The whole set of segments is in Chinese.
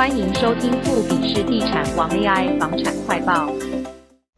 欢迎收听富比士地产王 AI 房产快报。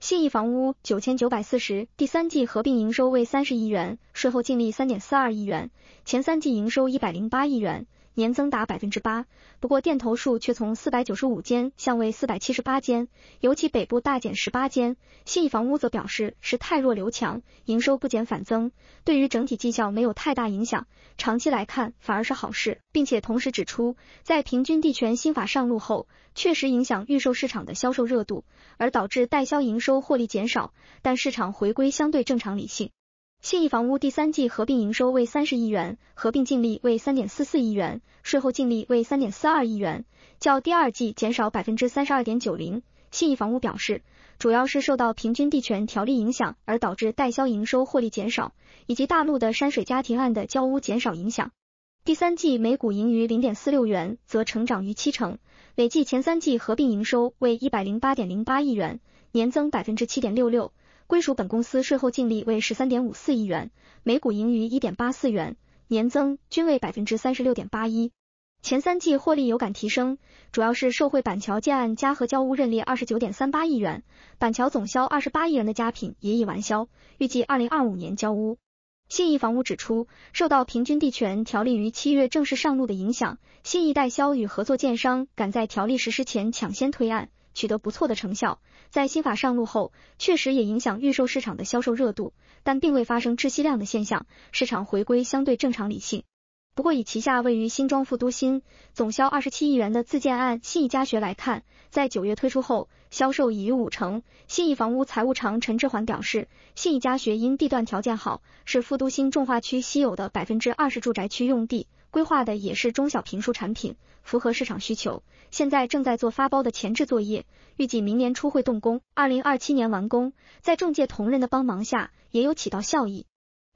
信义房屋九千九百四十，第三季合并营收为三十亿元，税后净利三点四二亿元，前三季营收一百零八亿元。年增达百分之八，不过店头数却从四百九十五间降为四百七十八间，尤其北部大减十八间。信义房屋则表示是太弱留强，营收不减反增，对于整体绩效没有太大影响，长期来看反而是好事，并且同时指出，在平均地权新法上路后，确实影响预售市场的销售热度，而导致代销营收获利减少，但市场回归相对正常理性。信义房屋第三季合并营收为三十亿元，合并净利为三点四四亿元，税后净利为三点四二亿元，较第二季减少百分之三十二点九零。信义房屋表示，主要是受到平均地权条例影响而导致代销营收获利减少，以及大陆的山水家庭案的交屋减少影响。第三季每股盈余零点四六元，则成长逾七成，累计前三季合并营收为一百零八点零八亿元，年增百分之七点六六。归属本公司税后净利为十三点五四亿元，每股盈余一点八四元，年增均为百分之三十六点八一。前三季获利有感提升，主要是受惠板桥建案嘉禾交屋认列二十九点三八亿元，板桥总销二十八亿元的佳品也已完销，预计二零二五年交屋。信义房屋指出，受到平均地权条例于七月正式上路的影响，信义代销与合作建商赶在条例实施前抢先推案。取得不错的成效，在新法上路后，确实也影响预售市场的销售热度，但并未发生窒息量的现象，市场回归相对正常理性。不过，以旗下位于新庄副都新、总销二十七亿元的自建案信义家学来看，在九月推出后，销售已逾五成。信义房屋财务长陈志环表示，信义家学因地段条件好，是副都新重划区稀有的百分之二十住宅区用地。规划的也是中小平数产品，符合市场需求。现在正在做发包的前置作业，预计明年初会动工，二零二七年完工。在中介同仁的帮忙下，也有起到效益。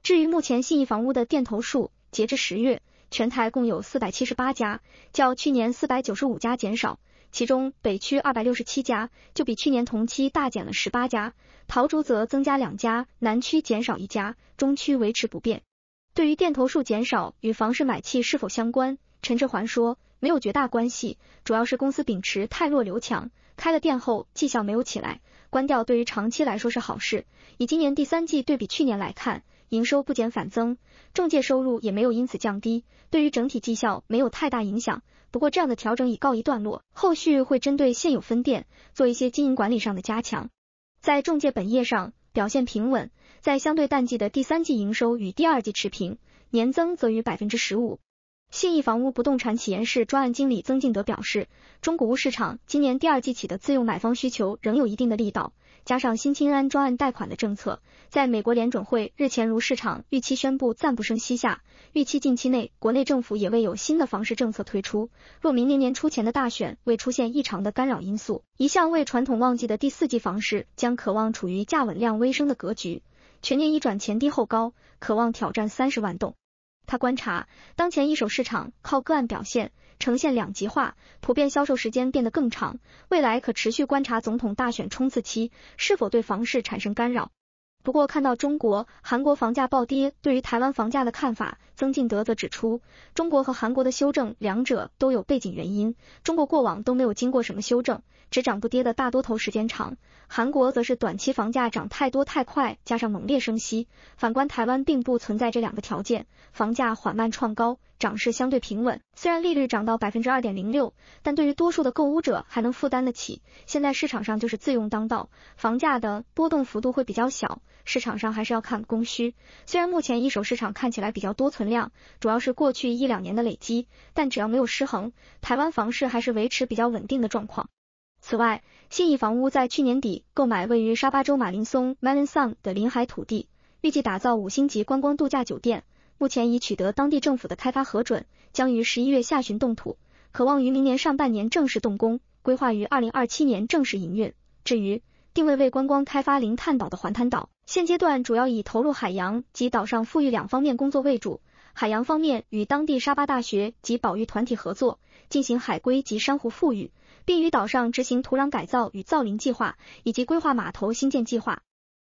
至于目前信义房屋的店头数，截至十月，全台共有四百七十八家，较去年四百九十五家减少。其中北区二百六十七家，就比去年同期大减了十八家；桃竹则增加两家，南区减少一家，中区维持不变。对于店头数减少与房市买气是否相关，陈志环说没有绝大关系，主要是公司秉持汰弱留强，开了店后绩效没有起来，关掉对于长期来说是好事。以今年第三季对比去年来看，营收不减反增，中介收入也没有因此降低，对于整体绩效没有太大影响。不过这样的调整已告一段落，后续会针对现有分店做一些经营管理上的加强。在中介本业上，表现平稳，在相对淡季的第三季营收与第二季持平，年增则逾百分之十五。信义房屋不动产起研室专案经理曾敬德表示，中古屋市场今年第二季起的自用买方需求仍有一定的力道。加上新青安专案贷款的政策，在美国联准会日前如市场预期宣布暂不升息下，预期近期内国内政府也未有新的房市政策推出。若明年年初前的大选未出现异常的干扰因素，一向为传统旺季的第四季房市将可望处于价稳量微升的格局，全年一转前低后高，可望挑战三十万栋。他观察，当前一手市场靠个案表现，呈现两极化，普遍销售时间变得更长。未来可持续观察总统大选冲刺期是否对房市产生干扰。不过，看到中国、韩国房价暴跌，对于台湾房价的看法，曾敬德则指出，中国和韩国的修正，两者都有背景原因。中国过往都没有经过什么修正，只涨不跌的大多头时间长；韩国则是短期房价涨太多太快，加上猛烈升息。反观台湾，并不存在这两个条件，房价缓慢创高。涨势相对平稳，虽然利率涨到百分之二点零六，但对于多数的购屋者还能负担得起。现在市场上就是自用当道，房价的波动幅度会比较小，市场上还是要看供需。虽然目前一手市场看起来比较多存量，主要是过去一两年的累积，但只要没有失衡，台湾房市还是维持比较稳定的状况。此外，信义房屋在去年底购买位于沙巴州马林松 Malinson 的临海土地，预计打造五星级观光度假酒店。目前已取得当地政府的开发核准，将于十一月下旬动土，可望于明年上半年正式动工，规划于二零二七年正式营运。至于定位为观光开发零碳岛的环滩岛，现阶段主要以投入海洋及岛上富裕两方面工作为主。海洋方面与当地沙巴大学及保育团体合作，进行海龟及珊瑚复育，并于岛上执行土壤改造与造林计划，以及规划码头新建计划。